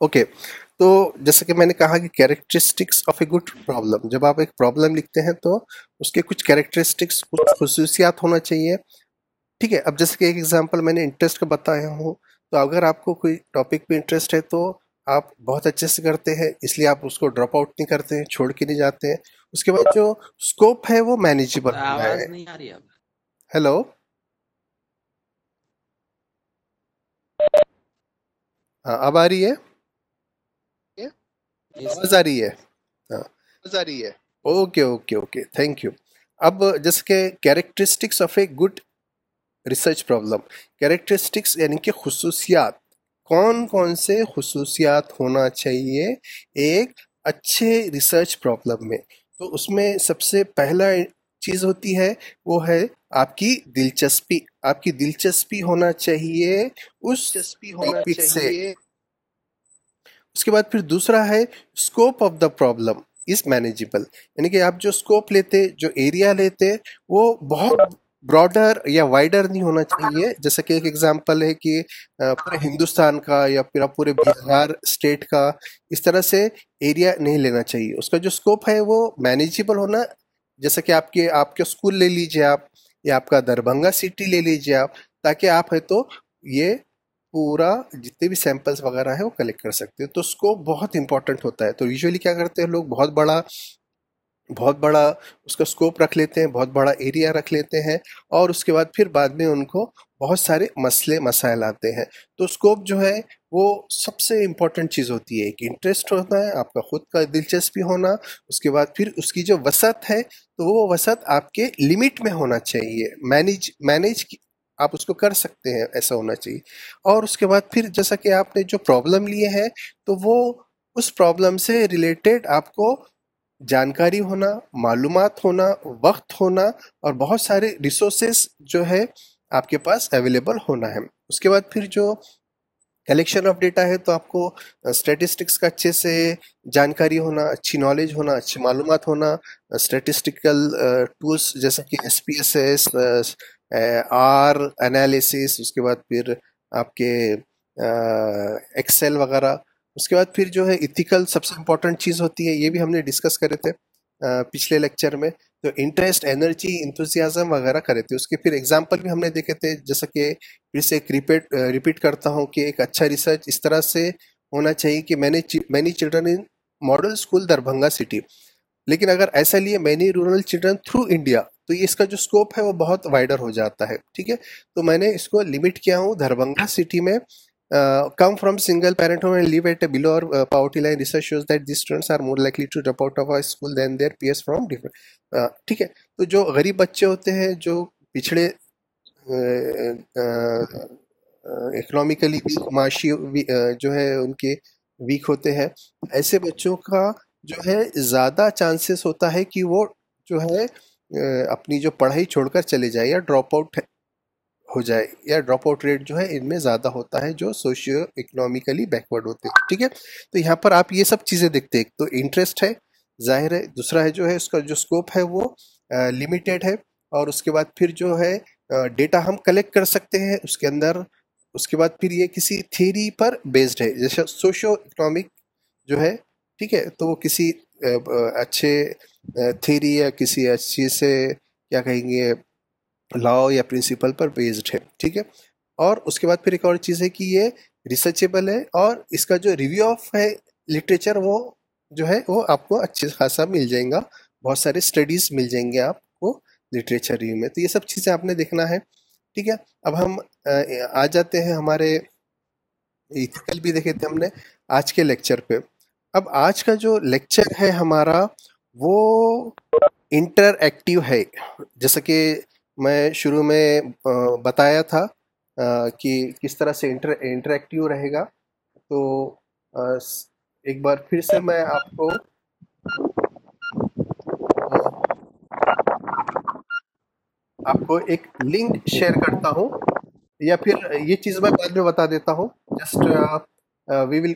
Okay تو جیسا کہ میں نے کہا کہ characteristics of a good problem جب آپ ایک پرابلم لکھتے ہیں تو اس کے کچھ کیریکٹرسٹکس کچھ خصوصیات ہونا چاہیے۔ ٹھیک ہے اب جیسے کہ ایک ایگزامپل میں نے انٹرسٹ کا بتایا ہوں تو اگر آپ کو کوئی ٹاپک پہ انٹرسٹ ہے تو آپ بہت اچھے سے کرتے ہیں اس لیے آپ اس کو ڈراپ آؤٹ نہیں کرتے ہیں چھوڑ کے نہیں جاتے۔ ہیں اس کے بعد جو اسکوپ ہے وہ مینیجیبل ہے۔ ہیلو ہاں اب آ رہی ہے؟ آواز آ رہی ہے؟ ہاں۔ آ رہی ہے۔ Okay okay okay thank you اب جیسے کہ characteristics of a good research problem characteristics یعنی کہ خصوصیات۔ کون کون سے خصوصیات ہونا چاہیے ایک اچھے ریسرچ پرابلم میں؟ تو اس میں سب سے پہلا چیز ہوتی ہے وہ ہے آپ کی دلچسپی۔ آپ کی دلچسپی ہونا چاہیے اس ہونا چاہیے اس کے بعد پھر دوسرا ہے scope of the problem is manageable یعنی کہ آپ جو اسکوپ لیتے، جو ایریا لیتے، وہ بہت براڈر یا وائڈر نہیں ہونا چاہیے۔ جیسا کہ ایک ایگزامپل ہے کہ پورے ہندوستان کا یا پھر پورے بہار اسٹیٹ کا اس طرح سے ایریا نہیں لینا چاہیے۔ اس کا جو اسکوپ ہے وہ مینیجیبل ہونا، جیسا کہ آپ کے آپ کے اسکول لے لیجیے آپ یا آپ کا دربھنگا سٹی لے لیجیے آپ، تاکہ آپ ہے تو یہ پورا جتنے بھی سیمپلس وغیرہ ہے وہ کلیکٹ کر سکتے ہیں۔ تو اسکوپ بہت امپورٹنٹ ہوتا ہے۔ تو یوزلی کیا کرتے ہیں لوگ؟ بہت بڑا بہت بڑا اس کا اسکوپ رکھ لیتے ہیں، بہت بڑا ایریا رکھ لیتے ہیں اور اس کے بعد پھر بعد میں ان کو بہت سارے مسئلے، مسائل آتے ہیں۔ تو اسکوپ جو ہے وہ سب سے امپورٹنٹ چیز ہوتی ہے۔ ایک انٹرسٹ ہوتا ہے، آپ کا خود کا دلچسپی ہونا، اس کے بعد پھر اس کی جو وسعت ہے تو وہ وسعت آپ کے لمٹ میں ہونا چاہیے۔ مینیج مینیج آپ اس کو کر سکتے ہیں، ایسا ہونا چاہیے۔ اور اس کے بعد پھر جیسا کہ آپ نے جو پرابلم لیے ہیں، تو وہ اس پرابلم سے ریلیٹڈ آپ کو جانکاری ہونا، معلومات ہونا، وقت ہونا اور بہت سارے ریسورسز جو ہے آپ کے پاس اویلیبل ہونا ہے۔ اس کے بعد پھر جو کلیکشن آف ڈیٹا ہے، تو آپ کو اسٹیٹسٹکس کا اچھے سے جانکاری ہونا، اچھی نالج ہونا، اچھی معلومات ہونا اسٹیٹسٹیکل ٹولس uh, جیسا کہ S P S S R analysis اس کے بعد پھر آپ کے ایکسل وغیرہ، اس کے بعد پھر جو ہے ایتھیکل سب سے امپورٹنٹ چیز ہوتی ہے، یہ بھی ہم نے ڈسکس کرے تھے پچھلے لیکچر میں تو انٹرسٹ انرجی انتوزیازم وغیرہ کرے تھے، اس کے پھر ایگزامپل بھی ہم نے دیکھے تھے، جیسا کہ پھر سے ایک ریپیٹ ریپیٹ کرتا ہوں کہ ایک اچھا ریسرچ اس طرح سے ہونا چاہیے کہ میں نے many children in model school Darbhanga city لیکن اگر ایسا لیے many rural children through India تو اس کا جو اسکوپ ہے وہ بہت وائڈر ہو جاتا ہے، ٹھیک ہے؟ تو میں نے اس کو لمٹ کیا ہوں دربھنگا سٹی میں come from single parent home and live at a below or poverty line research shows that the students are more likely to drop out of school then their P S from different ٹھیک ہے؟ تو جو غریب بچے ہوتے ہیں، جو پچھڑے economically week معاشی جو ہے، ان کے ویک ہوتے ہیں، ایسے بچوں کا جو ہے، زیادہ چانسز ہوتا ہے کہ وہ جو ہے اپنی جو پڑھائی چھوڑ کر چلے جائے یا ڈراپ آؤٹ ہو جائے یا ڈراپ آؤٹ ریٹ جو ہے، ان میں زیادہ ہوتا ہے جو سوشیو اکنامیکلی بیکورڈ ہوتے ہیں، ٹھیک ہے؟ تو یہاں پر آپ یہ سب چیزیں دیکھتے ایک تو انٹرسٹ ہے، ظاہر ہے۔ دوسرا ہے جو ہے، اس کا جو اسکوپ ہے وہ لمیٹیڈ ہے۔ اور اس کے بعد پھر جو ہے ڈیٹا ہم کلیکٹ کر سکتے ہیں۔ اس کے اندر، اس کے بعد پھر یہ کسی تھیری پر بیسڈ ہے۔ جیسے سوشو اکنامک جو ہے ٹھیک ہے، تو وہ کسی اچھے تھیری یا کسی اچھی سے، کیا کہیں گے، لاؤ یا پرنسپل پر بیسڈ ہے، ٹھیک ہے۔ اور اس کے بعد پھر ایک اور چیز ہے کہ یہ ریسرچیبل ہے اور اس کا جو ریویو آف ہے لٹریچر، وہ جو ہے، وہ آپ کو اچھے خاصا مل جائیں گا۔ بہت سارے اسٹڈیز مل جائیں گے آپ کو لٹریچر ریویو میں۔ تو یہ سب چیزیں آپ نے دیکھنا ہے، ٹھیک ہے۔ اب ہم، آ جاتے ہیں ہمارے ایتھیکل بھی دیکھے تھے ہم نے آج کے لیکچر پہ۔ اب آج کا جو لیکچر ہے ہمارا وہ انٹر ایکٹیو ہے۔ جیسا کہ میں شروع میں بتایا تھا کہ کس طرح سے انٹر انٹریکٹیو رہے گا۔ تو ایک بار پھر سے میں آپ کو آپ کو ایک لنک شیئر کرتا ہوں۔ یا پھر یہ چیز میں بعد میں بتا دیتا ہوں۔ Just we will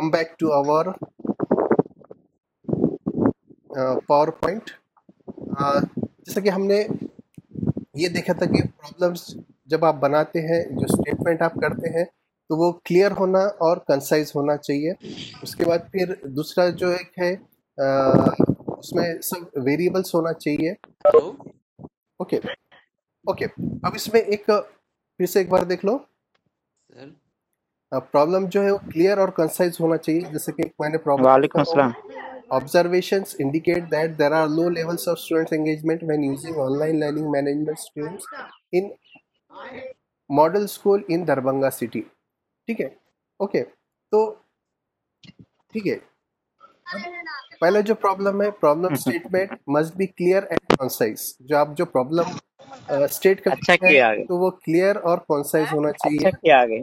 come back to our PowerPoint جیسا کہ ہم نے یہ دیکھا تھا کہ پرابلمس جب آپ بناتے ہیں جو اسٹیٹمنٹ آپ کرتے ہیں تو وہ کلیئر ہونا اور کنسائز ہونا چاہیے اس کے بعد پھر دوسرا جو ایک ہے اس میں سب ویریبلس ہونا چاہیے اوکے اوکے اب اس میں ایک پھر سے ایک بار دیکھ لو پرابلم جو ہے وہ کلیئر اور کنسائز ہونا چاہیے جیسے کہ میں نے پرابلم وعلیکم السلام۔ Observations indicate that there are low levels of student engagement when using online learning management schemes in model school in Darbhanga city. ٹھیک ہے؟ اوکے تو ٹھیک ہے۔ پہلا جو پرابلم ہے problem statement must be clear and concise جو آپ جو پرابلم اسٹیٹ کرتے ہیں تو وہ کلیئر اور کانسائز ہونا چاہیے۔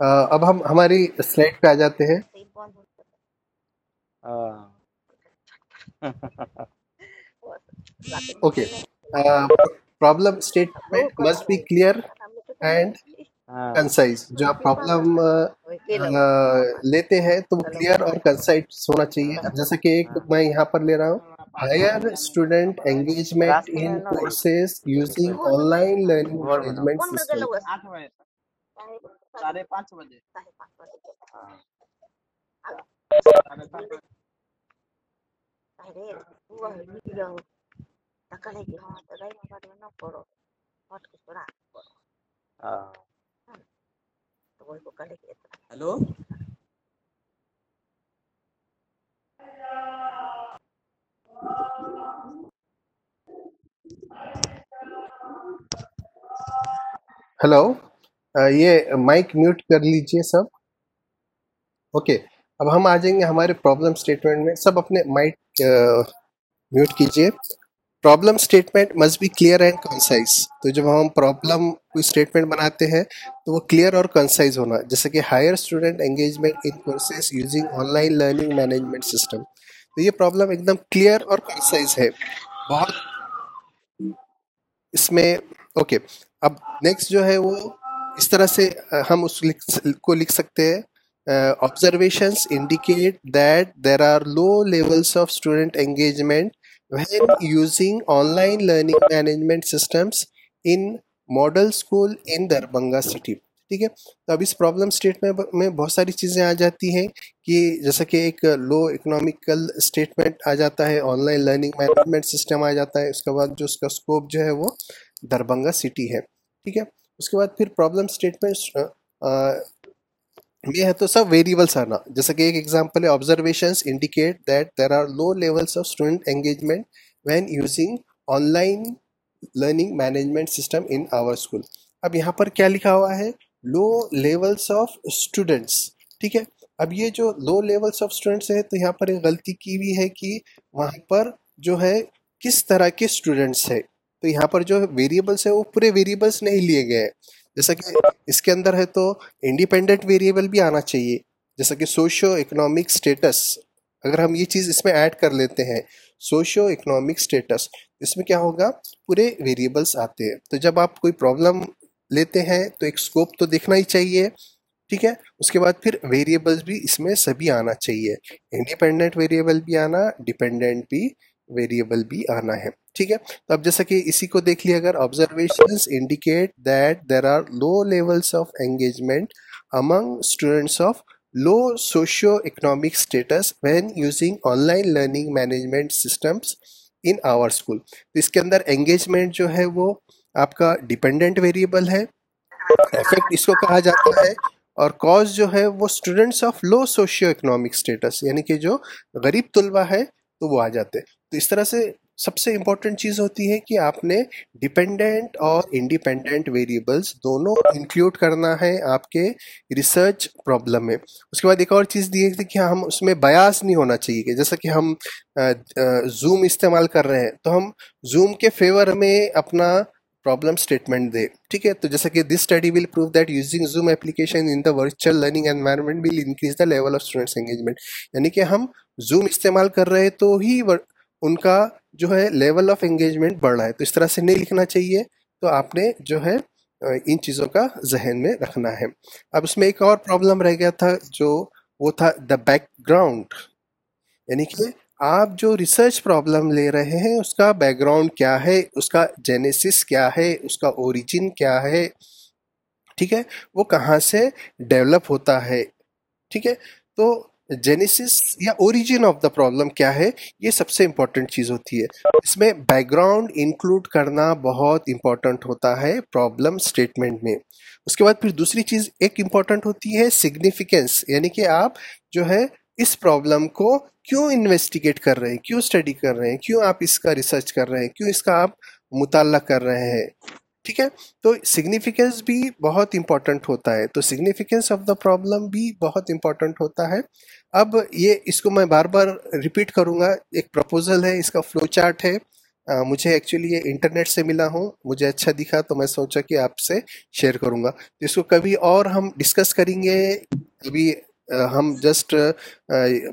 اب ہم ہماری سلائڈ پہ آ جاتے ہیں۔ Okay. Problem statement must be clear and concise. جو آپ پرابلم لیتے ہیں تو وہ کلیئر اور کنسائز ہونا چاہیے۔ جیسا کہ ایک میں یہاں پر لے رہا ہوں۔ Higher student engagement in courses using online learning management system. ساڑھے پانچ بجے۔ ہلو۔ ہلو۔ یہ مائک میوٹ کر لیجیے سب۔ اوکے اب ہم آ جائیں گے ہمارے پرابلم اسٹیٹمنٹ میں۔ سب اپنے مائک میوٹ کیجیے۔ Problem statement must be clear and concise تو جب ہم پرابلم کوئی اسٹیٹمنٹ بناتے ہیں، تو وہ کلیئر اور کنسائز ہونا۔ جیسے کہ higher student engagement in courses using online learning management system تو یہ پرابلم ایک دم کلیئر اور کنسائز ہے۔ بہت اس میں اوکے اب نیکسٹ جو ہے وہ اس طرح سے ہم اس کو لکھ سکتے ہیں observations indicate that there are low levels of student engagement when using online learning management systems in model school in Darbhanga city ٹھیک ہے؟ تو اب اس پرابلم اسٹیٹمنٹ میں بہت ساری چیزیں آ جاتی ہیں کہ جیسا کہ ایک لو اکنامیکل اسٹیٹمنٹ آ جاتا ہے online learning management system آ جاتا ہے، اس کے بعد جو اس کا اسکوپ جو ہے وہ دربنگا سٹی ہے۔ ٹھیک ہے؟ اس کے بعد پھر پرابلم اسٹیٹمنٹ یہ ہے تو سب ویریبلس آنا۔ جیسا کہ ایک ایگزامپل ہے observations indicate that there are low levels of student engagement when using online learning management system in our school اب یہاں پر کیا لکھا ہوا ہے؟ لو لیولس آف اسٹوڈنٹس ٹھیک ہے؟ اب یہ جو لو لیولس آف اسٹوڈنٹس ہے، تو یہاں پر ایک غلطی کی ہوئی ہے کہ وہاں پر جو ہے، کس طرح کے اسٹوڈنٹس ہے۔ تو یہاں پر جو ویریبلس ہے وہ پورے ویریبلس نہیں لیے گئے ہیں۔ جیسا کہ اس کے اندر ہے تو انڈیپینڈنٹ ویریبل بھی آنا چاہیے۔ جیسا کہ سوشو اکنامک اسٹیٹس اگر ہم یہ چیز اس میں ایڈ کر لیتے ہیں سوشو اکنامک اسٹیٹس اس میں کیا ہوگا؟ پورے ویریبلس آتے ہیں۔ تو جب آپ کوئی پرابلم لیتے ہیں تو ایک اسکوپ تو دیکھنا ہی چاہیے، ٹھیک ہے؟ اس کے بعد پھر ویریبلس بھی اس میں سبھی آنا چاہیے۔ انڈیپینڈنٹ ویریبل بھی آنا ڈیپینڈنٹ بھی ویریبل بھی آنا ہے۔ ٹھیک ہے؟ تو اب جیسا کہ اسی کو دیکھ لیا، اگر observations indicate that there are low levels of engagement among students of low socio economic status when using online learning management systems in our school تو اس کے اندر انگیجمنٹ جو ہے وہ آپ کا ڈیپینڈنٹ ویریبل ہے۔ افیکٹ اس کو کہا جاتا ہے۔ اور کاز جو ہے وہ students of low socio economic status یعنی کہ جو غریب طلبہ ہے تو وہ آ جاتے تو اس طرح سے سب سے امپورٹنٹ چیز ہوتی ہے کہ آپ نے ڈیپینڈنٹ اور انڈیپینڈنٹ ویریبلس دونوں انکلوڈ کرنا ہے آپ کے ریسرچ پرابلم میں۔ اس کے بعد ایک اور چیز دی ہے کہ ہم اس میں بیاس نہیں ہونا چاہیے کہ جیسا کہ ہم زوم استعمال کر رہے ہیں، تو ہم زوم کے فیور میں اپنا پرابلم اسٹیٹمنٹ دے ٹھیک ہے؟ تو جیسا کہ this study will prove that using Zoom application in the virtual learning environment will increase the level of students engagement یعنی کہ ہم زوم استعمال کر رہے تو ہی ان کا جو ہے لیول آف انگیجمنٹ بڑھ رہا ہے۔ تو اس طرح سے نہیں لکھنا چاہیے۔ تو آپ نے جو ہے ان چیزوں کا ذہن میں رکھنا ہے۔ اب اس میں ایک اور پرابلم رہ گیا تھا، جو وہ تھا دا بیک گراؤنڈ یعنی کہ آپ جو ریسرچ پرابلم لے رہے ہیں، اس کا بیک گراؤنڈ کیا ہے؟ اس کا جینیسس کیا ہے؟ اس کا اوریجن کیا ہے؟ ٹھیک ہے؟ وہ کہاں سے ڈیولپ ہوتا ہے؟ ٹھیک ہے؟ تو جینیسس یا اوریجن آف دا پرابلم کیا ہے؟ یہ سب سے امپورٹنٹ چیز ہوتی ہے۔ اس میں بیک گراؤنڈ انکلوڈ کرنا بہت امپورٹنٹ ہوتا ہے پرابلم اسٹیٹمنٹ میں۔ اس کے بعد پھر دوسری چیز ایک امپورٹنٹ ہوتی ہے سگنیفیکینس یعنی کہ آپ جو ہے اس پرابلم کو کیوں انویسٹیگیٹ کر رہے ہیں؟ کیوں اسٹڈی کر رہے ہیں؟ کیوں آپ اس کا ریسرچ کر رہے ہیں؟ کیوں اس کا آپ مطالعہ کر رہے ہیں؟ ٹھیک ہے؟ تو سگنیفیکینس بھی بہت امپورٹنٹ ہوتا ہے۔ تو سگنیفیکینس آف دا پرابلم بھی بہت امپورٹنٹ ہوتا ہے۔ اب یہ اس کو میں بار بار ریپیٹ کروں گا۔ ایک پرپوزل ہے، اس کا فلو چارٹ ہے۔ مجھے ایکچولی یہ انٹرنیٹ سے ملا ہوں۔ مجھے اچھا دکھا تو میں سوچا کہ آپ سے شیئر کروں گا۔ اس کو کبھی اور ہم ڈسکس کریں گے۔ کبھی ہم جسٹ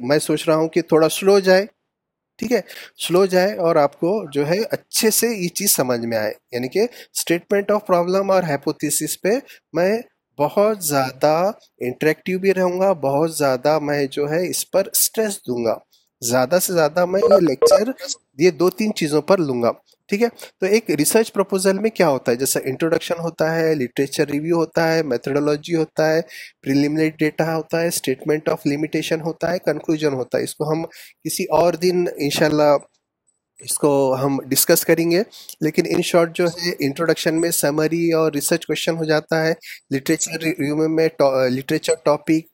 میں سوچ رہا ہوں کہ تھوڑا سلو جائے۔ ٹھیک ہے؟ سلو جائے اور آپ کو جو ہے اچھے سے یہ چیز سمجھ میں آئے۔ یعنی کہ اسٹیٹمنٹ آف پرابلم اور ہیپوتھیسس پہ میں بہت زیادہ انٹریکٹیو بھی رہوں گا، بہت زیادہ میں جو ہے اس پر اسٹریس دوں گا۔ زیادہ سے زیادہ میں یہ لیکچر یہ دو تین چیزوں پر لوں گا۔ ٹھیک ہے؟ تو ایک ریسرچ پرپوزل میں کیا ہوتا ہے؟ جیسا انٹروڈکشن ہوتا ہے لٹریچر ریویو ہوتا ہے میتھڈولوجی ہوتا ہے پریلیمنری ڈیٹا ہوتا ہے اسٹیٹمنٹ آف لمیٹیشن ہوتا ہے کنکلوژن ہوتا ہے۔ اس کو ہم کسی اور دن انشاءاللہ اس کو ہم ڈسکس کریں گے۔ لیکن ان شارٹ جو ہے انٹروڈکشن میں سمری اور ریسرچ کوشچن ہو جاتا ہے۔ لٹریچر ریویو میں لٹریچر ٹاپک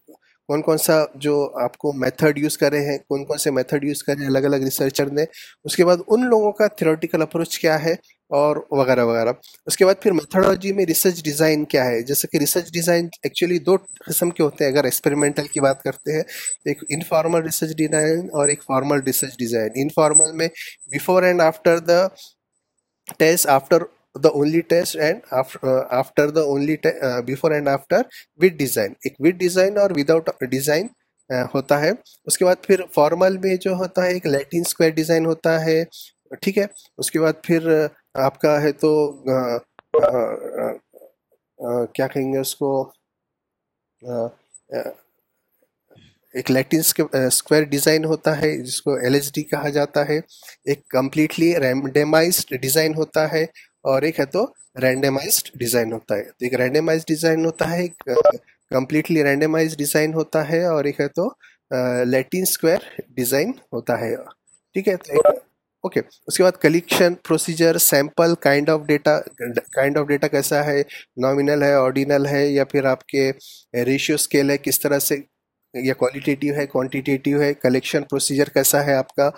کون کون سا جو آپ کو میتھڈ یوز کر رہے ہیں، کون کون سے میتھڈ یوز کرے ہیں الگ الگ ریسرچر نے۔ اس کے بعد ان لوگوں کا تھیورٹیکل اپروچ کیا ہے۔ اور وغیرہ وغیرہ۔ اس کے بعد پھر میتھڈولوجی میں ریسرچ ڈیزائن کیا ہے؟ جیسے کہ ریسرچ ڈیزائن ایکچولی دو قسم کے ہوتے ہیں۔ اگر ایکسپریمنٹل کی بات کرتے ہیں ایک انفارمل ریسرچ ڈیزائن اور ایک فارمل ریسرچ ڈیزائن انفارمل میں before and after the test after the only test and after the only before and after with design ایک وتھ ڈیزائن اور وداؤٹ ڈیزائن uh, ہوتا ہے۔ اس کے بعد پھر فارمل میں جو ہوتا ہے، ایک لیٹن اسکوائر ڈیزائن ہوتا ہے۔ ٹھیک ہے؟ اس کے بعد پھر آپ کا ہے تو کیا کہیں گے اس کو؟ ایک لیٹن اسکوائر ڈیزائن ہوتا ہے جس کو ایل ایچ ڈی کہا جاتا ہے، ایک کمپلیٹلی رینڈیمائزڈ ڈیزائن ہوتا ہے اور ایک ہے تو رینڈیمائزڈ ڈیزائن ہوتا ہے۔ تو ایک رینڈیمائز ڈیزائن ہوتا ہے کمپلیٹلی رینڈیمائز ڈیزائن ہوتا ہے اور ایک ہے تو لیٹن اسکوائر ڈیزائن ہوتا ہے۔ ٹھیک ہے، تو ایک اوکے، اس کے بعد collection procedure sample kind of data kind of data کیسا ہے؟ نامینل ہے آرڈینل ہے، یا پھر آپ کے ریشیو اسکیل ہے، کس طرح سے؟ یا کوالٹیٹیو ہے کوانٹیٹیو ہے کلیکشن پروسیجر کیسا ہے آپ کا؟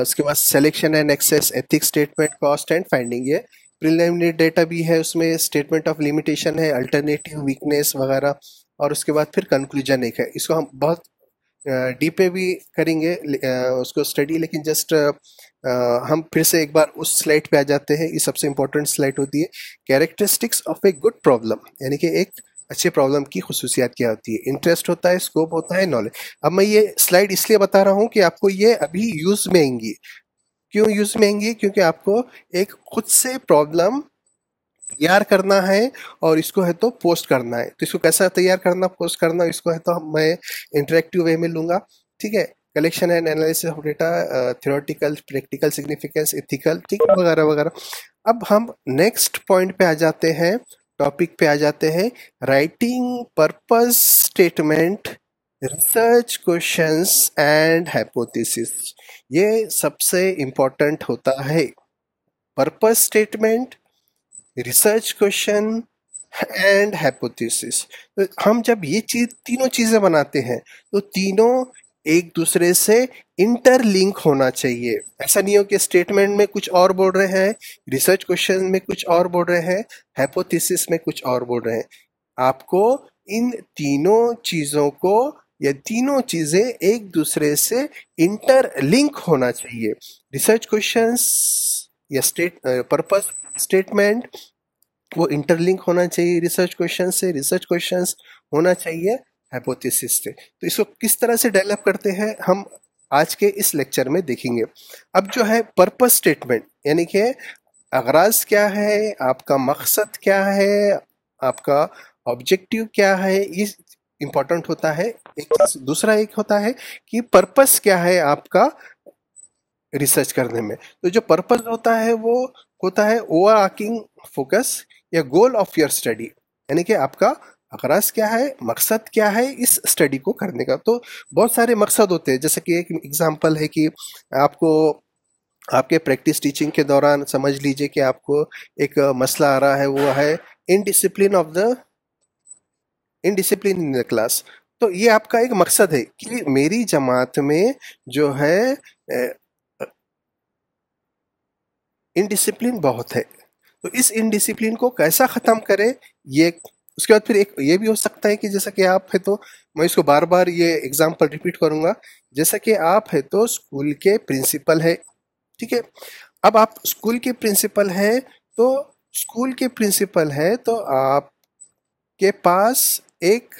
اس کے بعد selection and access ethics statement cost and finding یہ پریلیمنری ڈیٹا بھی ہے، اس میں اسٹیٹمنٹ آف لمیٹیشن ہے الٹرنیٹیو ویکنیس وغیرہ، اور اس کے بعد پھر کنکلوژن ایک ہے۔ اس کو ہم بہت ڈی پہ بھی کریں گے اس کو اسٹڈی لیکن جسٹ ہم پھر سے ایک بار اس سلائٹ پہ آ جاتے ہیں۔ یہ سب سے امپورٹنٹ سلائٹ ہوتی ہے۔ Characteristics of a good problem یعنی کہ ایک اچھے پرابلم کی خصوصیات کیا ہوتی ہے۔ انٹرسٹ ہوتا ہے اسکوپ ہوتا ہے نالج اب میں یہ سلائڈ اس لیے بتا رہا ہوں کہ آپ کو یہ ابھی یوز میں آئیں گی۔ کیوں یوز میں آئیں گی؟ کیونکہ آپ کو ایک خود سے پرابلم تیار کرنا ہے اور اس کو ہے تو پوسٹ کرنا ہے۔ تو اس کو کیسا تیار کرنا پوسٹ کرنا، اس کو ہے تو میں انٹریکٹیو وے میں لوں گا۔ ٹھیک ہے؟ Collection and analysis of data theoretical practical significance ethical ٹھیک وغیرہ وغیرہ۔ اب ہم نیکسٹ پوائنٹ پہ آ جاتے ہیں ٹاپک پہ آ جاتے ہیں۔ Writing purpose statement research questions and hypothesis یہ سب سے امپورٹنٹ ہوتا ہے۔ Purpose statement research question and hypothesis ہم جب یہ چیز تینوں چیزیں بناتے ہیں، تو تینوں ایک دوسرے سے انٹر لنک ہونا چاہیے۔ ایسا نہیں ہو کہ اسٹیٹمنٹ میں کچھ اور بول رہے ہیں ریسرچ کوشچن میں کچھ اور بول رہے ہیں ہیپوتھیسس میں کچھ اور بول رہے ہیں۔ آپ کو ان تینوں چیزوں کو یا تینوں چیزیں ایک دوسرے سے انٹر لنک ہونا چاہیے۔ ریسرچ کوشچنس یا اسٹیٹ پرپز اسٹیٹمنٹ وہ انٹر لنک ہونا چاہیے ریسرچ کوشچن سے ریسرچ کوشچنس ہونا چاہیے ہائپوتھیسس سے۔ تو اس کو کس طرح سے ڈیولپ کرتے ہیں ہم آج کے اس لیکچر میں دیکھیں گے۔ اب جو ہے پرپز اسٹیٹمنٹ یعنی کہ اغراض کیا ہے، آپ کا مقصد کیا ہے، آپ کا آبجیکٹیو کیا ہے، یہ امپورٹنٹ ہوتا ہے۔ ایک دوسرا ایک ہوتا ہے کہ پرپز کیا ہے آپ کا ریسرچ کرنے میں۔ تو جو پرپز ہوتا ہے وہ ہوتا ہے اوور آرکنگ فوکس یا گول آف یور اسٹڈی یعنی کہ آپ کا اغراض کیا ہے، مقصد کیا ہے اس اسٹڈی کو کرنے کا. تو بہت سارے مقصد ہوتے ہیں، جیسے کہ ایک ایگزامپل ہے کہ آپ کو، آپ کے پریکٹس ٹیچنگ کے دوران سمجھ لیجیے کہ آپ کو ایک مسئلہ آ رہا ہے، وہ ہے in discipline of the in discipline in the class تو یہ آپ کا ایک مقصد ہے کہ میری جماعت میں جو ہے انڈسپلن بہت ہے۔ تو اس انڈسپلن کو کیسا ختم کرے یہ اس کے بعد پھر ایک یہ بھی ہو سکتا ہے کہ جیسا کہ آپ ہے تو میں اس کو بار بار یہ ایگزامپل ریپیٹ کروں گا۔ جیسا کہ آپ ہے تو اسکول کے پرنسپل ہے ٹھیک ہے؟ اب آپ اسکول کے پرنسپل ہے تو اسکول کے پرنسپل ہے تو آپ کے پاس ایک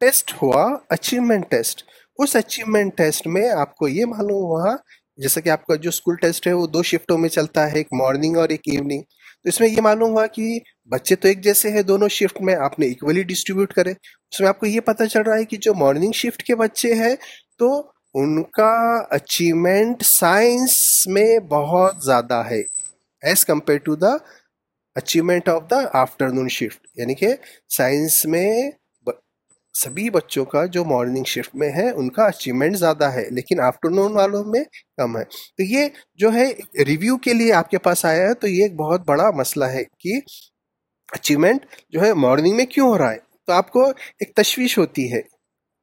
ٹیسٹ ہوا اچیومنٹ ٹیسٹ اس اچیومنٹ ٹیسٹ میں آپ کو یہ معلوم ہوا جیسا کہ آپ کا جو اسکول ٹیسٹ ہے وہ دو شفٹوں میں چلتا ہے، ایک مارننگ اور ایک ایوننگ تو اس میں یہ معلوم ہوا کہ بچے تو ایک جیسے ہیں، دونوں شفٹ میں آپ نے اکولی ڈسٹریبیوٹ کرے۔ اس میں آپ کو یہ پتہ چل رہا ہے کہ جو مارننگ شفٹ کے بچے ہیں، تو ان کا اچیومنٹ سائنس میں بہت زیادہ ہے as compare to the achievement of the after shift یعنی کہ سائنس میں سبھی بچوں کا جو مارننگ شفٹ میں ہے، ان کا اچیومنٹ زیادہ ہے، لیکن آفٹر نون والوں میں کم ہے۔ تو یہ جو ہے ریویو کے لیے آپ کے پاس آیا ہے، تو یہ ایک بہت بڑا مسئلہ ہے کہ اچیومنٹ جو ہے مارننگ میں کیوں ہو رہا ہے۔ تو آپ کو ایک تشویش ہوتی ہے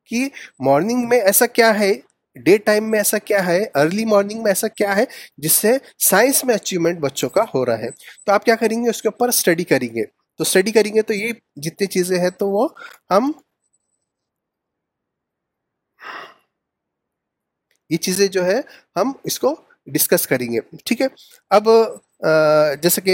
کہ مارننگ میں ایسا کیا ہے ڈے ٹائم میں ایسا کیا ہے ارلی مارننگ میں ایسا کیا ہے، جس سے سائنس میں اچیومنٹ بچوں کا ہو رہا ہے۔ تو آپ کیا کریں گے، اس کے اوپر اسٹڈی کریں گے۔ تو اسٹڈی کریں گے تو یہ جتنی چیزیں ہیں، تو وہ ہم یہ چیزیں جو ہے ہم اس کو ڈسکس کریں گے۔ ٹھیک ہے؟ اب جیسے کہ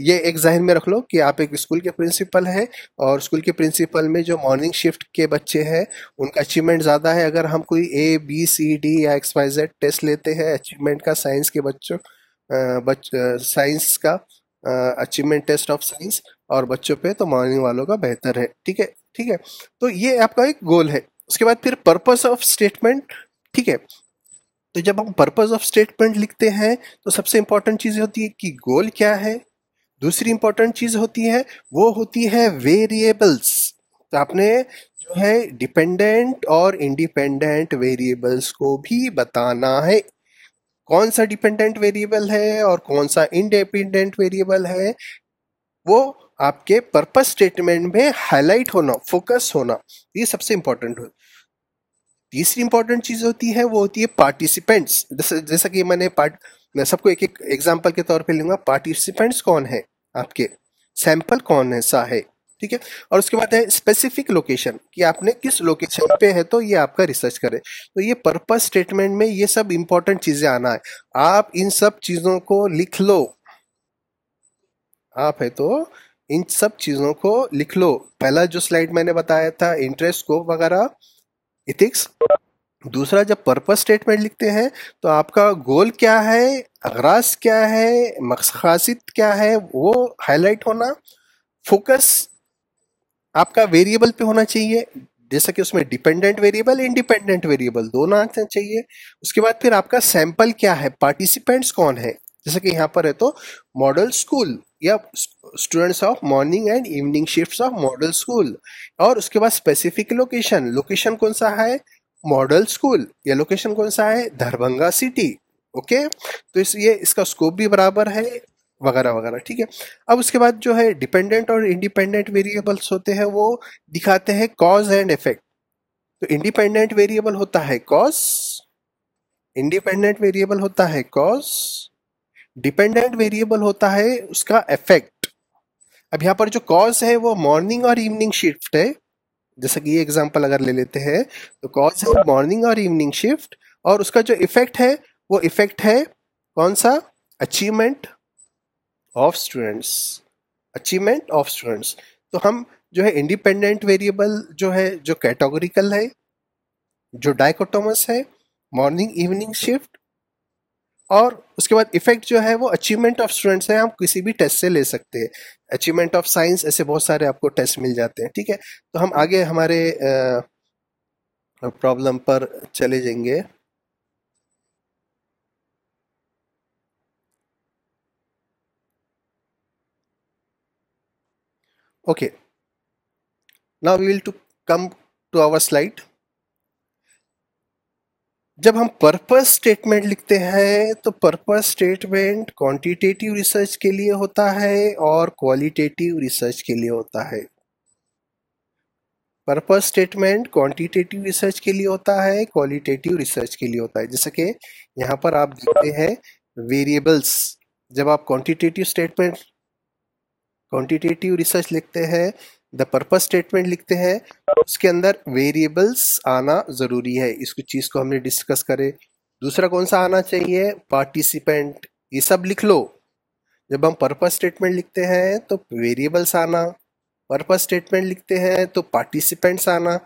یہ ایک ذہن میں رکھ لو کہ آپ ایک اسکول کے پرنسپل ہیں اور اسکول کے پرنسپل میں جو مارننگ شفٹ کے بچے ہیں، ان کا اچیومنٹ زیادہ ہے۔ اگر ہم کوئی اے بی سی ڈی یا ایکس وائی زیڈ ٹیسٹ لیتے ہیں اچیومنٹ کا سائنس کے بچوں سائنس کا اچیومنٹ ٹیسٹ آف سائنس اور بچوں پہ، تو مارننگ والوں کا بہتر ہے۔ ٹھیک ہے؟ ٹھیک ہے؟ تو یہ آپ کا ایک گول ہے۔ اس کے بعد پھر پرپز آف اسٹیٹمنٹ ٹھیک ہے۔ تو جب ہم پرپز آف اسٹیٹمنٹ لکھتے ہیں، تو سب سے امپورٹنٹ چیز ہوتی ہے کہ گول کیا ہے۔ دوسری امپورٹنٹ چیز ہوتی ہے، وہ ہوتی ہے ویریبلس تو آپ نے جو ہے ڈپینڈنٹ اور انڈیپینڈنٹ ویریبلس کو بھی بتانا ہے۔ کون سا ڈپینڈنٹ ویریبل ہے اور کون سا انڈیپینڈنٹ ویریبل ہے، وہ آپ کے پرپز اسٹیٹمنٹ میں ہائی لائٹ ہونا فوکس ہونا، یہ سب سے امپورٹنٹ ہو تیسری امپورٹنٹ چیز ہوتی ہے، وہ ہوتی ہے پارٹیسپینٹس جیسا کہ میں نے میں سب کو ایک ایک ایگزامپل کے طور پہ لوں گا. پارٹیسپینٹس کون ہے آپ کے سیمپل کون ہے سا ہے. ٹھیک ہے؟ اور اس کے بعد ہے اسپیسیفک لوکیشن کہ آپ نے کس لوکیشن پہ ہے تو یہ آپ کا ریسرچ کرے تو یہ پرپز اسٹیٹمنٹ میں یہ سب امپورٹنٹ چیزیں آنا ہے. آپ ان سب چیزوں کو لکھ لو. آپ ہے تو ان سب چیزوں کو لکھ لو. پہلا جو سلائڈ میں نے بتایا تھا انٹرسٹ کو وغیرہ ایتھکس دوسرا، جب پرپز اسٹیٹمنٹ لکھتے ہیں، تو آپ کا گول کیا ہے؟ اغراض کیا ہے؟ مقصد کیا ہے؟ وہ ہائی لائٹ ہونا فوکس آپ کا ویریبل پہ ہونا چاہیے۔ جیسا کہ اس میں ڈیپینڈنٹ ویریبل انڈیپینڈنٹ ویریبل دونوں آنا چاہیے۔ اس کے بعد پھر آپ کا سیمپل کیا ہے؟ پارٹیسپینٹس کون ہے جیسا کہ یہاں پر ہے تو ماڈل اسکول یا students of morning and evening shift of model school اور اس کے بعد اسپیسیفک لوکیشن لوکیشن کون سا ہے؟ ماڈل اسکول یا لوکیشن کون سا ہے؟ دربنگا سٹی اوکے تو اس یہ اس کا اسکوپ بھی برابر ہے، وغیرہ وغیرہ، ٹھیک ہے؟ اب اس کے بعد جو ہے ڈیپینڈنٹ اور انڈیپینڈنٹ ویریبلس ہوتے ہیں، وہ دکھاتے ہیں کاز اینڈ افیکٹ تو انڈیپینڈنٹ ویریبل ہوتا ہے کاز انڈیپینڈنٹ ویریبل ہوتا ہے کاز ڈیپینڈنٹ ویریبل ہوتا ہے اس کا افیکٹ اب یہاں پر جو کاز ہے وہ مارننگ اور ایوننگ شفٹ ہے. جیسا کہ یہ ایگزامپل اگر لے لیتے ہیں، تو کاز ہے مارننگ اور ایوننگ شفٹ اور اس کا جو افیکٹ ہے، وہ افیکٹ ہے کون سا؟ Achievement of students achievement of students تو ہم جو ہے انڈیپینڈنٹ ویریبل جو ہے، جو کیٹاگوریکل ہے، جو ڈائکوٹومس ہے مارننگ ایوننگ شفٹ اور اس کے بعد افیکٹ جو ہے وہ اچیومنٹ آف اسٹوڈنٹس ہیں ہم کسی بھی ٹیسٹ سے لے سکتے ہیں۔ اچیومنٹ آف سائنس ایسے بہت سارے آپ کو ٹیسٹ مل جاتے ہیں، ٹھیک ہے؟ تو ہم آگے ہمارے پرابلم پر چلے جائیں گے۔ اوکے نا well to come to our slide جب ہم پرپز اسٹیٹمنٹ لکھتے ہیں، تو پرپز اسٹیٹمنٹ کوانٹیٹیو ریسرچ کے لیے ہوتا ہے اور کوالٹیٹیو ریسرچ کے لیے ہوتا ہے۔ پرپز اسٹیٹمنٹ کوانٹیٹیو ریسرچ کے لیے ہوتا ہے کوالٹیٹیو ریسرچ کے لیے ہوتا ہے۔ جیسے کہ یہاں پر آپ دیکھتے ہیں ویریبلس جب آپ کوانٹیٹیو اسٹیٹمنٹ کوانٹیٹیو ریسرچ لکھتے ہیں دا پرپز اسٹیٹمنٹ لکھتے ہیں، اس کے اندر ویریبلس آنا ضروری ہے۔ اس کی چیز کو ہم نے ڈسکس کرے۔ دوسرا کون سا آنا چاہیے؟ پارٹیسپینٹ یہ سب لکھ لو۔ جب ہم پرپز اسٹیٹمنٹ لکھتے ہیں تو ویریبلس آنا۔ پرپز اسٹیٹمنٹ لکھتے ہیں تو پارٹیسپینٹس آنا۔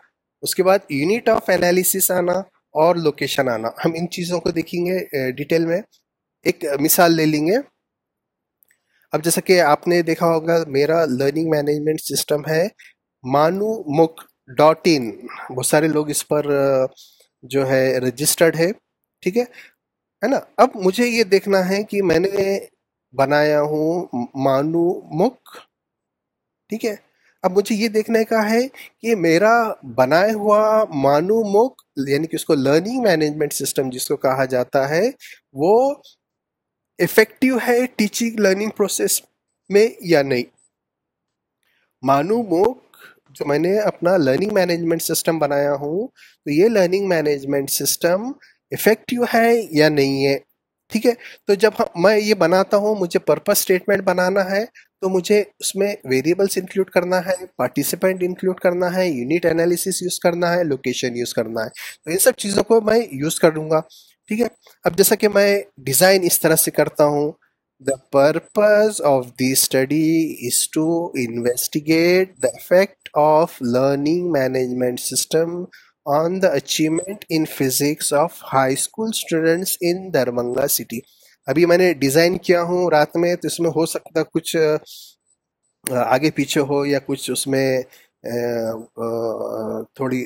اس کے بعد یونٹ آف انالیسس آنا اور لوکیشن آنا۔ ہم ان چیزوں کو دیکھیں گے ڈیٹیل میں۔ ایک مثال لے لیں گے۔ اب جیسا کہ آپ نے دیکھا ہوگا، میرا لرننگ مینجمنٹ سسٹم ہے مانو مک ڈاٹ ان بہت سارے لوگ اس پر جو ہے رجسٹرڈ ہے، ٹھیک ہے؟ نا؟ اب مجھے یہ دیکھنا ہے کہ میں نے بنایا ہوں مانو مک ٹھیک ہے؟ اب مجھے یہ دیکھنے کا ہے کہ میرا بنایا ہوا مانو مک یعنی کہ اس کو لرننگ مینجمنٹ سسٹم جس کو کہا جاتا ہے، وہ افیکٹو ہے ٹیچنگ لرننگ پروسیس میں یا نہیں? مانو موک، جو میں نے اپنا لرننگ مینجمنٹ سسٹم بنایا ہوں، تو یہ لرننگ مینجمنٹ سسٹم افیکٹو ہے یا نہیں ہے؟ ٹھیک ہے؟ تو جب میں یہ بناتا ہوں، مجھے پرپز اسٹیٹمنٹ بنانا ہے، تو مجھے اس میں ویریبلس انکلوڈ کرنا ہے پارٹیسپینٹ انکلوڈ کرنا ہے یونٹ انالیسس یوز کرنا ہے لوکیشن یوز کرنا ہے۔ تو ان سب چیزوں کو میں یوز کروں گا۔ ٹھیک ہے؟ اب جیسا کہ میں ڈیزائن اس طرح سے کرتا ہوں the purpose of the study is to investigate the effect of learning management system on the achievement in physics of high school students in Darbhanga city ابھی میں نے ڈیزائن کیا ہوں رات میں، تو اس میں ہو سکتا کچھ آگے پیچھے ہو یا کچھ اس میں تھوڑی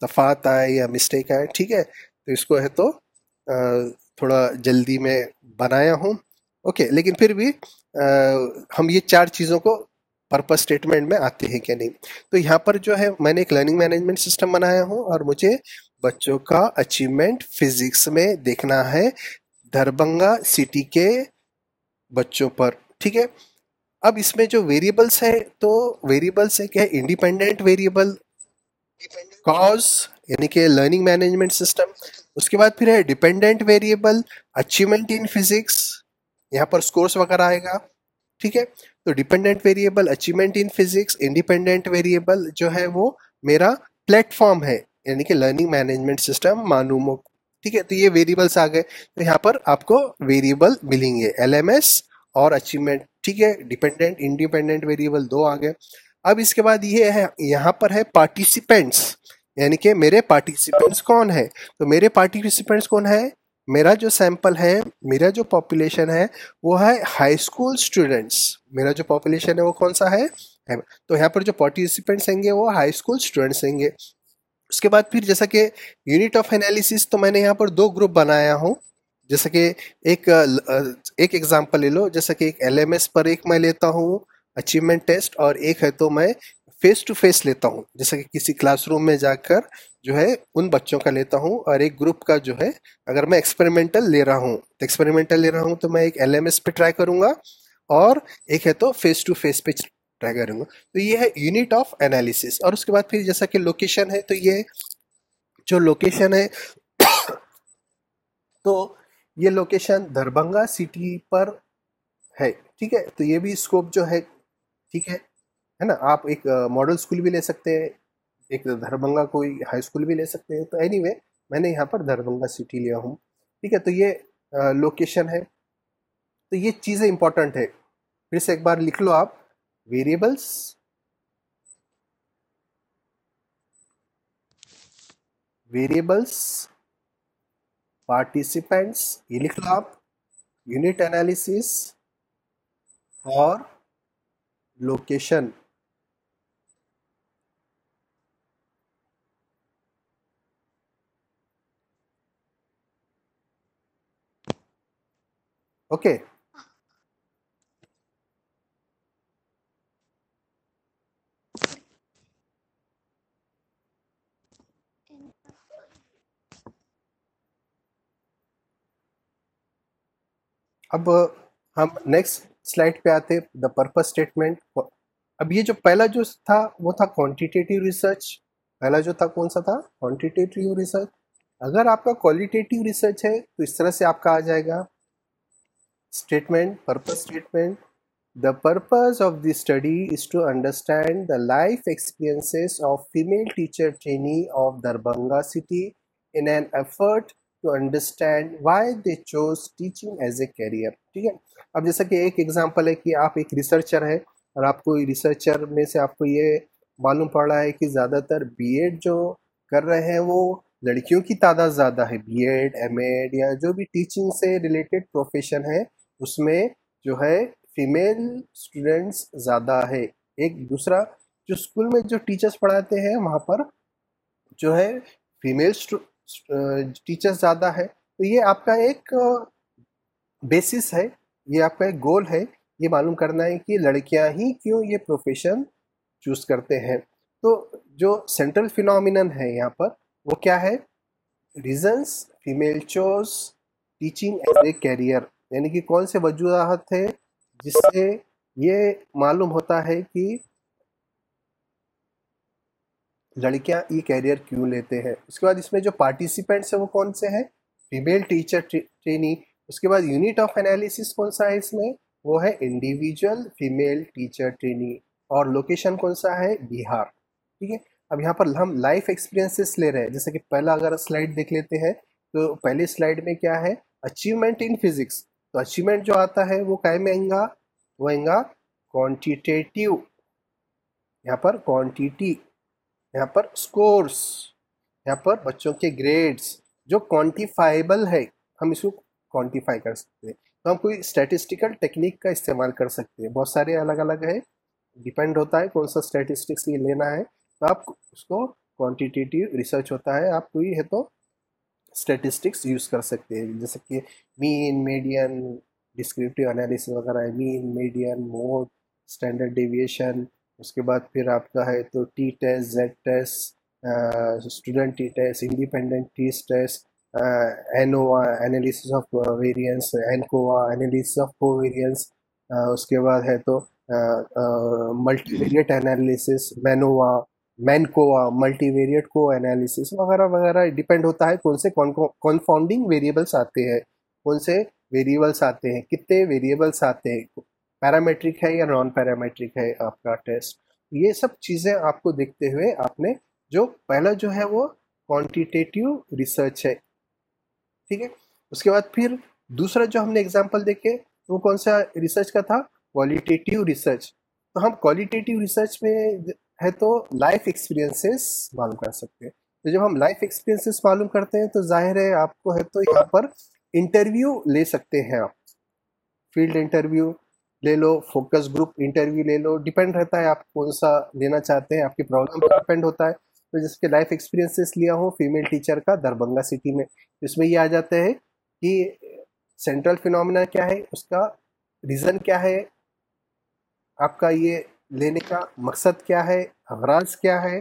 تفات آئے یا مسٹیک آئے، ٹھیک ہے؟ تو اس کو ہے تو تھوڑا جلدی میں بنایا ہوں۔ اوکے، لیکن پھر بھی ہم یہ چار چیزوں کو پرپز اسٹیٹمنٹ میں آتے ہیں کہ نہیں؟ تو یہاں پر جو ہے، میں نے ایک لرننگ مینجمنٹ سسٹم بنایا ہوں اور مجھے بچوں کا اچیومنٹ فزکس میں دیکھنا ہے۔ دربنگا سٹی کے بچوں پر، ٹھیک ہے؟ اب اس میں جو ویریبلس ہے تو ویریبلس ہے کیا انڈیپینڈنٹ ویریبل کاز یعنی کہ لرننگ مینجمنٹ سسٹم اس کے بعد پھر ہے dependent variable achievement in physics یہاں پر اسکورس وغیرہ آئے گا، ٹھیک ہے؟ تو dependent variable achievement in physics independent variable جو ہے وہ میرا پلیٹ فارم ہے یعنی کہ لرننگ مینجمنٹ سسٹم معلوم ٹھیک ہے؟ تو یہ ویریبلس آ گئے، تو یہاں پر آپ کو ویریبل ملیں گے ایل ایم ایس اور اچیومنٹ ٹھیک ہے؟ ڈیپینڈنٹ انڈیپینڈنٹ ویریبل دو آ گئے۔ اب اس کے بعد یہ ہے، یہاں پر ہے پارٹیسپینٹس یعنی کہ میرے پارٹیسپینٹس کون ہیں؟ تو میرے پارٹیسپینٹس کون ہے میرا جو سیمپل ہے، میرا جو پاپولیشن ہے، وہ ہے ہائی اسکول اسٹوڈینٹس میرا جو پاپولیشن ہے، وہ کون سا ہے؟ تو یہاں پر جو پارٹیسپینٹس ہیں گے، وہ ہائی اسکول اسٹوڈینٹس ہیں گے۔ اس کے بعد پھر جیسا کہ یونٹ آف انالیسس تو میں نے یہاں پر دو گروپ بنایا ہوں۔ جیسا کہ ایک ایک ایگزامپل لے لو۔ جیسا کہ ایک ایل ایم ایس پر ایک میں لیتا ہوں اچیومنٹ ٹیسٹ اور ایک ہے تو میں فیس ٹو فیس لیتا ہوں۔ جیسا کہ کسی کلاس روم میں جا کر جو ہے ان بچوں کا لیتا ہوں اور ایک گروپ کا جو ہے اگر میں ایکسپیریمنٹل لے رہا ہوں، تو ایکسپیریمنٹل لے رہا ہوں تو میں ایک ایل ایم ایس پہ ٹرائی کروں گا اور ایک ہے تو فیس ٹو فیس پہ ٹرائی کروں گا۔ تو یہ ہے یونٹ آف انالیسس اور اس کے بعد پھر جیسا کہ لوکیشن ہے تو یہ جو لوکیشن ہے، تو یہ لوکیشن دربنگا سٹی پر ہے۔ ٹھیک ہے؟ تو یہ بھی اسکوپ جو ہے، ٹھیک ہے؟ ہے نا؟ آپ ایک ماڈل اسکول بھی لے سکتے ہیں، ایک دربنگا کوئی ہائی اسکول بھی لے سکتے ہیں۔ تو اینی وے میں نے یہاں پر دربنگا سٹی لیا ہوں۔ ٹھیک ہے، تو یہ لوکیشن ہے۔ تو یہ چیزیں امپورٹنٹ ہے پھر سے ایک بار لکھ لو آپ۔ ویریبلس ویریبلس پارٹیسپینٹس یہ لکھ لو آپ۔ یونٹ انالیسس اور لوکیشن اوکے اب ہم نیکسٹ سلائڈ پہ آتے دا پرپز اسٹیٹمنٹ اب یہ جو پہلا جو تھا وہ تھا کوانٹیٹیو ریسرچ پہلا جو تھا کون سا تھا کوانٹیٹیو ریسرچ اگر آپ کا کوالٹیٹیو ریسرچ ہے تو اس طرح سے آپ کا آ جائے گا statement purpose statement the purpose of the study is to understand the life experiences of female teacher trainee of Darbhanga city in an effort to understand why they choose teaching as a career ٹھیک ہے اب جیسا کہ ایک example ہے کہ آپ ایک ریسرچر ہے اور آپ کو ریسرچر میں سے آپ کو یہ معلوم پڑ رہا ہے کہ زیادہ تر بی ایڈ جو کر رہے ہیں وہ لڑکیوں کی تعداد زیادہ ہے بی ایڈ ایم ایڈ یا جو بھی ٹیچنگ سے ریلیٹڈ پروفیشن ہے اس میں جو ہے فیمیل اسٹوڈنٹس زیادہ ہے۔ ایک دوسرا، جو اسکول میں جو ٹیچرس پڑھاتے ہیں، وہاں پر جو ہے فیمیل ٹیچر زیادہ ہے۔ تو یہ آپ کا ایک بیسس ہے، یہ آپ کا ایک گول ہے۔ یہ معلوم کرنا ہے کہ لڑکیاں ہی کیوں یہ پروفیشن چوز کرتے ہیں۔ تو جو سینٹرل فینومینن ہے یہاں پر، وہ کیا ہے؟ Reasons female choose teaching as a career یعنی کہ کون سے وجوہات ہے جس سے یہ معلوم ہوتا ہے کہ لڑکیاں یہ کیریئر کیوں لیتے ہیں؟ اس کے بعد اس میں جو پارٹیسپینٹس ہیں وہ کون سے ہیں؟ فیمیل ٹیچر ٹرینی اس کے بعد یونٹ آف انالیسس کون سا ہے اس میں؟ وہ ہے انڈیویجول فیمیل ٹیچر ٹرینی اور لوکیشن کون سا ہے؟ بہار. ٹھیک ہے؟ اب یہاں پر ہم لائف ایکسپیرینسز لے رہے ہیں. جیسے کہ پہلا اگر سلائڈ دیکھ لیتے ہیں تو پہلی سلائڈ میں کیا ہے؟ اچیومنٹ ان فزکس تو اچیومنٹ جو آتا ہے وہ کائے میں آئیں گا؟ وہ آئیں گا کوانٹیٹیو یہاں پر کوانٹیٹی یہاں پر اسکورس یہاں پر بچوں کے گریڈس جو کوانٹیفائیبل ہے، ہم اس کو کوانٹیفائی کر سکتے ہیں۔ تو ہم کوئی اسٹیٹسٹیکل ٹیکنیک کا استعمال کر سکتے ہیں۔ بہت سارے الگ الگ ہے ڈپینڈ ہوتا ہے کون سا اسٹیٹسٹکس یہ لینا ہے۔ تو آپ اس کو کوانٹیٹیو ریسرچ ہوتا ہے۔ آپ کوئی ہے تو اسٹیٹسٹکس یوز کر سکتے ہیں۔ جیسے کہ مین میڈین ڈسکرپٹیو انالیسس وغیرہ ہے۔ Mean median mode standard deviation اس کے بعد پھر آپ کا ہے تو T test Z test student T test independent T test ANOVA analysis of variance ANCOVA analysis of covariance اس کے بعد ہے تو multivariate analysis MANOVA MANCOVA multivariate کو انالیسس وغیرہ وغیرہ ڈپینڈ ہوتا ہے کون سے کنفاؤنڈنگ ویریبلس آتے ہیں کون سے ویریبلس آتے ہیں کتنے ویریبلس آتے ہیں پیرامیٹرک ہے یا نان پیرامیٹرک ہے آپ کا ٹیسٹ یہ سب چیزیں آپ کو دیکھتے ہوئے آپ نے جو پہلا جو ہے وہ کوانٹیٹیو ریسرچ ہے ٹھیک ہے اس کے بعد پھر دوسرا جو ہم نے اگزامپل دیکھے وہ کون سا ریسرچ کا تھا کوالٹیٹیو ریسرچ تو ہم کوالٹیٹیو ریسرچ میں ہے تو لائف ایکسپیرینسز معلوم کر سکتے ہیں۔ تو جب ہم لائف ایکسپیرینسز معلوم کرتے ہیں تو ظاہر ہے آپ کو ہے تو یہاں پر انٹرویو لے سکتے ہیں آپ۔ فیلڈ انٹرویو لے لو فوکس گروپ انٹرویو لے لو۔ ڈپینڈ رہتا ہے آپ کون سا لینا چاہتے ہیں، آپ کی پرابلم پر ڈپینڈ ہوتا ہے۔ تو جس کے لائف ایکسپیرینسز لیا ہوں فیمیل ٹیچر کا دربنگا سٹی میں۔ اس میں یہ آ جاتا ہے کہ سینٹرل فنومنا کیا ہے، اس کا ریزن کیا ہے۔ آپ کا یہ لینے کا مقصد کیا ہے؟ اغراض کیا ہے؟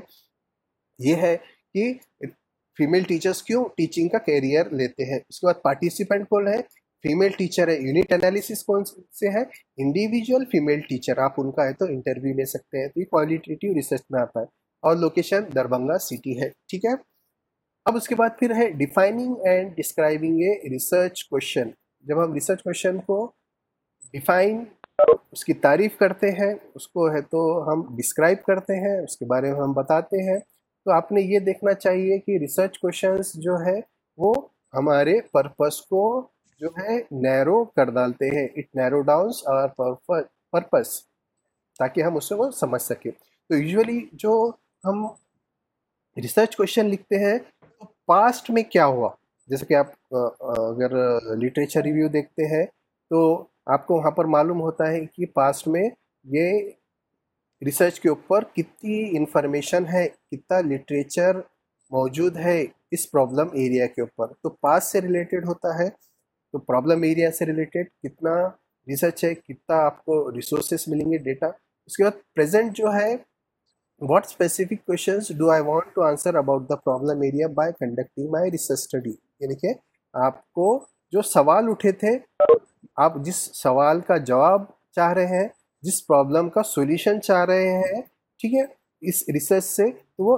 یہ ہے کہ فیمیل ٹیچرس کیوں ٹیچنگ کا کیریئر لیتے ہیں؟ اس کے بعد پارٹیسپینٹ کون ہے؟ فیمیل ٹیچر ہے۔ یونٹ انالیسس کون سے ہے انڈیویجول فیمیل ٹیچر آپ ان کا ہے تو انٹرویو لے سکتے ہیں۔ تو یہ کوالٹیٹیو ریسرچ میں آتا ہے۔ اور لوکیشن دربنگا سٹی ہے۔ ٹھیک ہے؟ اب اس کے بعد پھر ہے defining and describing a research question جب ہم ریسرچ کوشچن کو ڈیفائن اس کی تعریف کرتے ہیں، اس کو ہے تو ہم ڈسکرائب کرتے ہیں، اس کے بارے میں ہم بتاتے ہیں۔ تو آپ نے یہ دیکھنا چاہیے کہ ریسرچ کوشچنس جو ہے وہ ہمارے پرپس کو جو ہے نیرو کر ڈالتے ہیں۔ It narrow downs our purpose تاکہ ہم اسے وہ سمجھ سکیں۔ تو یوزلی جو ہم ریسرچ کوشچن لکھتے ہیں، تو پاسٹ میں کیا ہوا؟ جیسے کہ آپ اگر لٹریچر ریویو دیکھتے ہیں، تو آپ کو وہاں پر معلوم ہوتا ہے کہ پاسٹ میں یہ ریسرچ کے اوپر کتنی انفارمیشن ہے، کتنا لٹریچر موجود ہے اس پرابلم ایریا کے اوپر۔ تو پاس سے ریلیٹڈ ہوتا ہے، تو پرابلم ایریا سے ریلیٹڈ کتنا ریسرچ ہے، کتنا آپ کو ریسورسز ملیں گے، ڈیٹا۔ اس کے بعد پریزنٹ جو ہے what specific questions do I want to answer about the problem area by conducting my research study یعنی کہ آپ کو جو سوال اٹھے تھے، آپ جس سوال کا جواب چاہ رہے ہیں، جس پرابلم کا سولیوشن چاہ رہے ہیں، ٹھیک ہے؟ اس ریسرچ سے تو وہ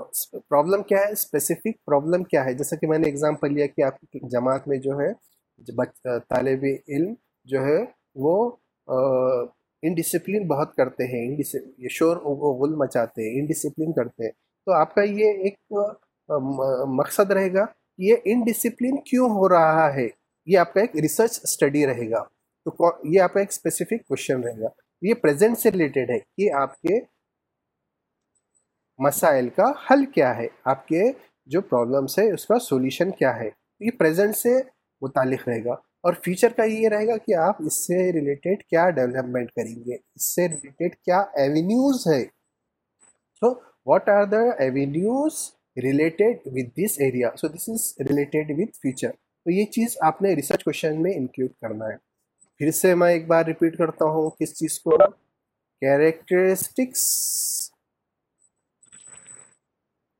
پرابلم کیا ہے؟ اسپیسیفک پرابلم کیا ہے؟ جیسا کہ میں نے ایگزامپل لیا کہ آپ کی جماعت میں جو ہے طالب علم جو ہے، وہ انڈسپلن بہت کرتے ہیں یہ شور غل مچاتے ہیں انڈسپلن کرتے ہیں۔ تو آپ کا یہ ایک مقصد رہے گا یہ انڈسپلن کیوں ہو رہا ہے؟ یہ آپ کا ایک ریسرچ اسٹڈی رہے گا۔ تو یہ آپ کا ایک اسپیسیفک کوشچن رہے گا۔ یہ پریزنٹ سے ریلیٹڈ ہے کہ آپ کے مسائل کا حل کیا ہے۔ آپ کے جو پرابلمس ہے اس کا سولوشن کیا ہے۔ یہ پریزنٹ سے متعلق رہے گا۔ اور فیوچر کا یہ رہے گا کہ آپ اس سے ریلیٹڈ کیا ڈیولپمنٹ کریں گے۔ اس سے ریلیٹڈ کیا ایوینیوز ہے so what are the avenues related with this area so this is related with future تو یہ چیز آپ نے ریسرچ کوشچن میں انکلوڈ کرنا ہے۔ پھر سے میں ایک بار ریپیٹ کرتا ہوں کس چیز کو۔ Characteristics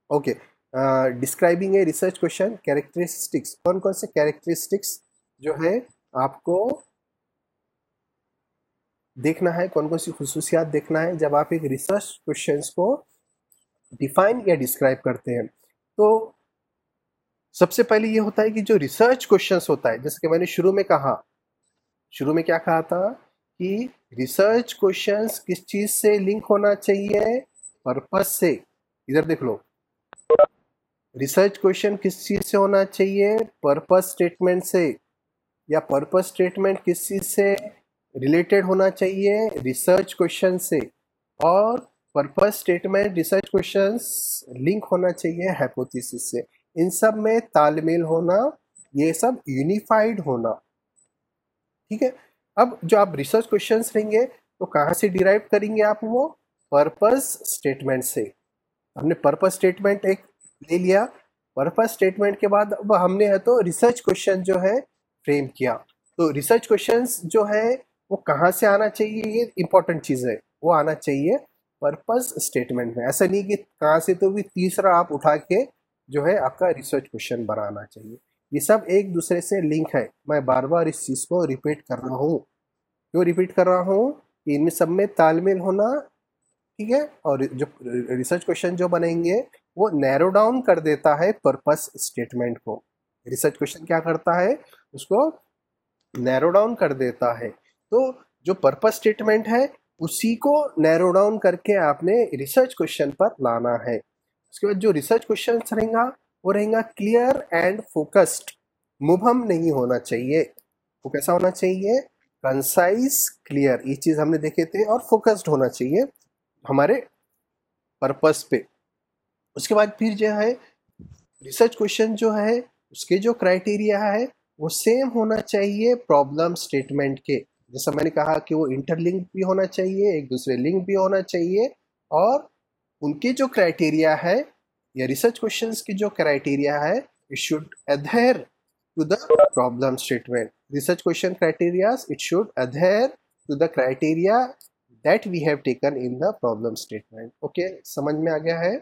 okay describing a research question characteristics کون کون سے کیریکٹرسٹکس جو ہے آپ کو دیکھنا ہے، کون کون سی خصوصیات دیکھنا ہے جب آپ ایک ریسرچ کوشچنس کو ڈیفائن یا ڈسکرائب کرتے ہیں۔ تو سب سے پہلے یہ ہوتا ہے کہ جو ریسرچ کوشچنس ہوتا ہے، جیسے کہ میں نے شروع میں کہا، شروع میں کیا کہا تھا کہ ریسرچ کوشچنس کس چیز سے لنک ہونا چاہیے؟ پرپس سے۔ ادھر دیکھ لو۔ ریسرچ کوشچن کس چیز سے ہونا چاہیے؟ پرپس اسٹیٹمنٹ سے۔ یا پرپس اسٹیٹمنٹ کس چیز سے ریلیٹڈ ہونا چاہیے؟ ریسرچ کوشچن سے۔ اور purpose statement research questions link ہونا چاہیے ہیپوتھس سے۔ ان سب میں تال میل ہونا، یہ سب یونیفائڈ ہونا۔ ٹھیک ہے؟ اب جو آپ ریسرچ کوشچنس رہیں گے، تو کہاں سے ڈیرائیو کریں گے آپ وہ؟ پرپز اسٹیٹمنٹ سے۔ ہم نے پرپز اسٹیٹمنٹ ایک لے لیا۔ پرپز اسٹیٹمنٹ کے بعد اب ہم نے ہے تو ریسرچ کوشچن جو ہے فریم کیا۔ تو ریسرچ کوشچنس جو ہے، وہ کہاں سے آنا چاہیے؟ یہ امپورٹنٹ چیز ہے۔ وہ آنا چاہیے پرپز اسٹیٹمنٹ میں۔ ایسا نہیں کہ کہاں سے تو بھی تیسرا آپ اٹھا کے جو ہے آپ کا ریسرچ کوشچن بنانا چاہیے۔ یہ سب ایک دوسرے سے لنک ہے۔ میں بار بار اس چیز کو ریپیٹ کر رہا ہوں۔ کیوں ریپیٹ کر رہا ہوں؟ کہ ان میں سب میں تال میل ہونا، ٹھیک ہے؟ اور جو ریسرچ کوشچن جو بنیں گے، وہ نیرو ڈاؤن کر دیتا ہے پرپس اسٹیٹمنٹ کو۔ ریسرچ کوشچن کیا کرتا ہے؟ اس کو نیرو ڈاؤن کر دیتا ہے۔ تو جو پرپس اسٹیٹمنٹ ہے، اسی کو نیرو ڈاؤن کر کے آپ نے ریسرچ کوشچن پر لانا ہے۔ اس کے بعد جو ریسرچ کوشچن رہیں گا، وہ رہیں گا کلیئر اینڈ فوکسڈ مبہم نہیں ہونا چاہیے۔ وہ کیسا ہونا چاہیے؟ کنسائز کلیئر یہ چیز ہم نے دیکھے تھے اور فوکسڈ ہونا چاہیے ہمارے پرپس پہ۔ اس کے بعد پھر جو ہے ریسرچ کوشچن جو ہے، اس کے جو کرائٹیریا ہے، وہ سیم ہونا چاہیے پرابلم اسٹیٹمنٹ کے۔ جیسا میں نے کہا کہ وہ انٹر لنک بھی ہونا چاہیے، ایک دوسرے لنک بھی ہونا چاہیے اور ان کے جو کرائٹیریا ہے یا ریسرچ کوشچنس کی جو کرائٹیریا ہے it should adhere to the problem statement research question criterias it should adhere to the criteria that we have taken in the problem statement okay سمجھ میں آ گیا ہے؟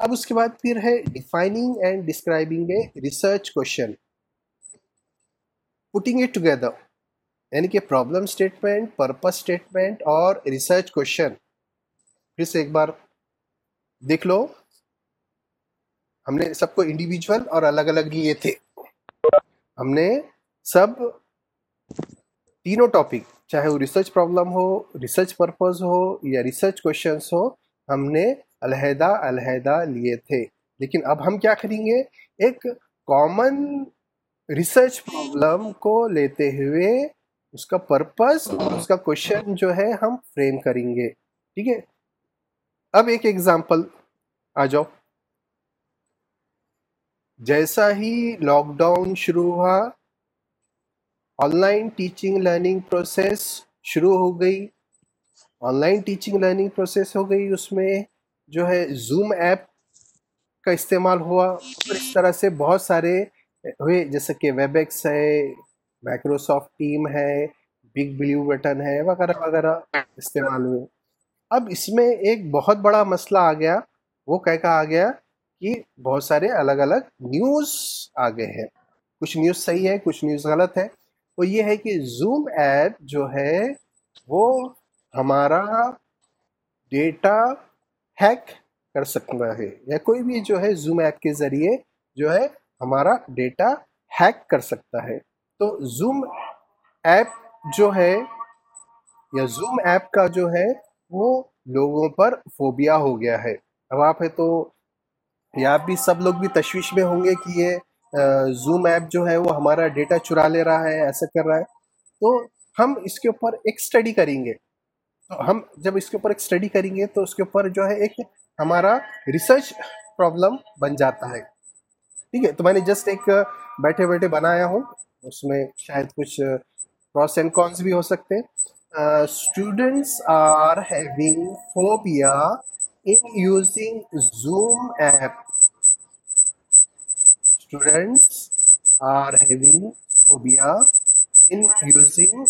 اب اس کے بعد پھر ہے defining and describing a research question putting it together یعنی کہ پرابلم اسٹیٹمنٹ پرپز اسٹیٹمنٹ اور ریسرچ کوشچن پھر سے ایک بار دیکھ لو، ہم نے سب کو انڈیویجول اور الگ الگ لیے تھے۔ ہم نے سب تینوں ٹاپک چاہے وہ ریسرچ پرابلم ہو ریسرچ پرپز ہو یا ریسرچ کوشچنس ہو، ہم نے علیحدہ علیحدہ لیے تھے۔ لیکن اب ہم کیا کریں گے؟ ایک کامن ریسرچ پرابلم کو لیتے ہوئے اس کا پرپز اور اس کا کوشچن جو ہے ہم فریم کریں گے۔ ٹھیک ہے؟ اب ایک ایگزامپل آ جاؤ۔ جیسا ہی لاک ڈاؤن شروع ہوا online teaching learning process شروع ہو گئی۔ Online teaching learning process ہو گئی۔ اس میں جو ہے زوم ایپ کا استعمال ہوا۔ اور اس طرح سے بہت سارے ہوئے جیسے کہ ویب ایکس ہے مائکروسافٹ ٹیم ہے بگ بلیو بٹن ہے، وغیرہ وغیرہ استعمال ہوئے۔ اب اس میں ایک بہت بڑا مسئلہ آ گیا، وہ کہہ کا آ گیا کہ بہت سارے الگ الگ نیوز آ گئے ہیں۔ کچھ نیوز صحیح ہے، کچھ نیوز غلط ہے۔ وہ یہ ہے کہ زوم ایپ جو ہے، وہ ہمارا ڈیٹا ہیک کر سکتا ہے۔ یا کوئی بھی جو ہے زوم ایپ کے ذریعے جو ہے ہمارا ڈیٹا ہیک کر سکتا ہے۔ تو زوم ایپ جو ہے، یا زوم ایپ کا جو ہے وہ لوگوں پر فوبیا ہو گیا ہے۔ اب آپ ہے تو یا آپ بھی سب لوگ بھی تشویش میں ہوں گے کہ یہ زوم ایپ جو ہے وہ ہمارا ڈیٹا چرا لے رہا ہے، ایسا کر رہا ہے۔ تو ہم اس کے اوپر ایک اسٹڈی کریں گے۔ تو ہم جب اس کے اوپر ایک اسٹڈی کریں گے تو اس کے اوپر جو ہے ایک ہمارا ریسرچ پرابلم بن جاتا ہے۔ ٹھیک ہے، تو میں نے جسٹ ایک بیٹھے بیٹھے بنایا ہوں۔ اس میں شاید کچھ پروس اینڈ کونس بھی ہو سکتے students are having phobia in using Zoom app students are having phobia in using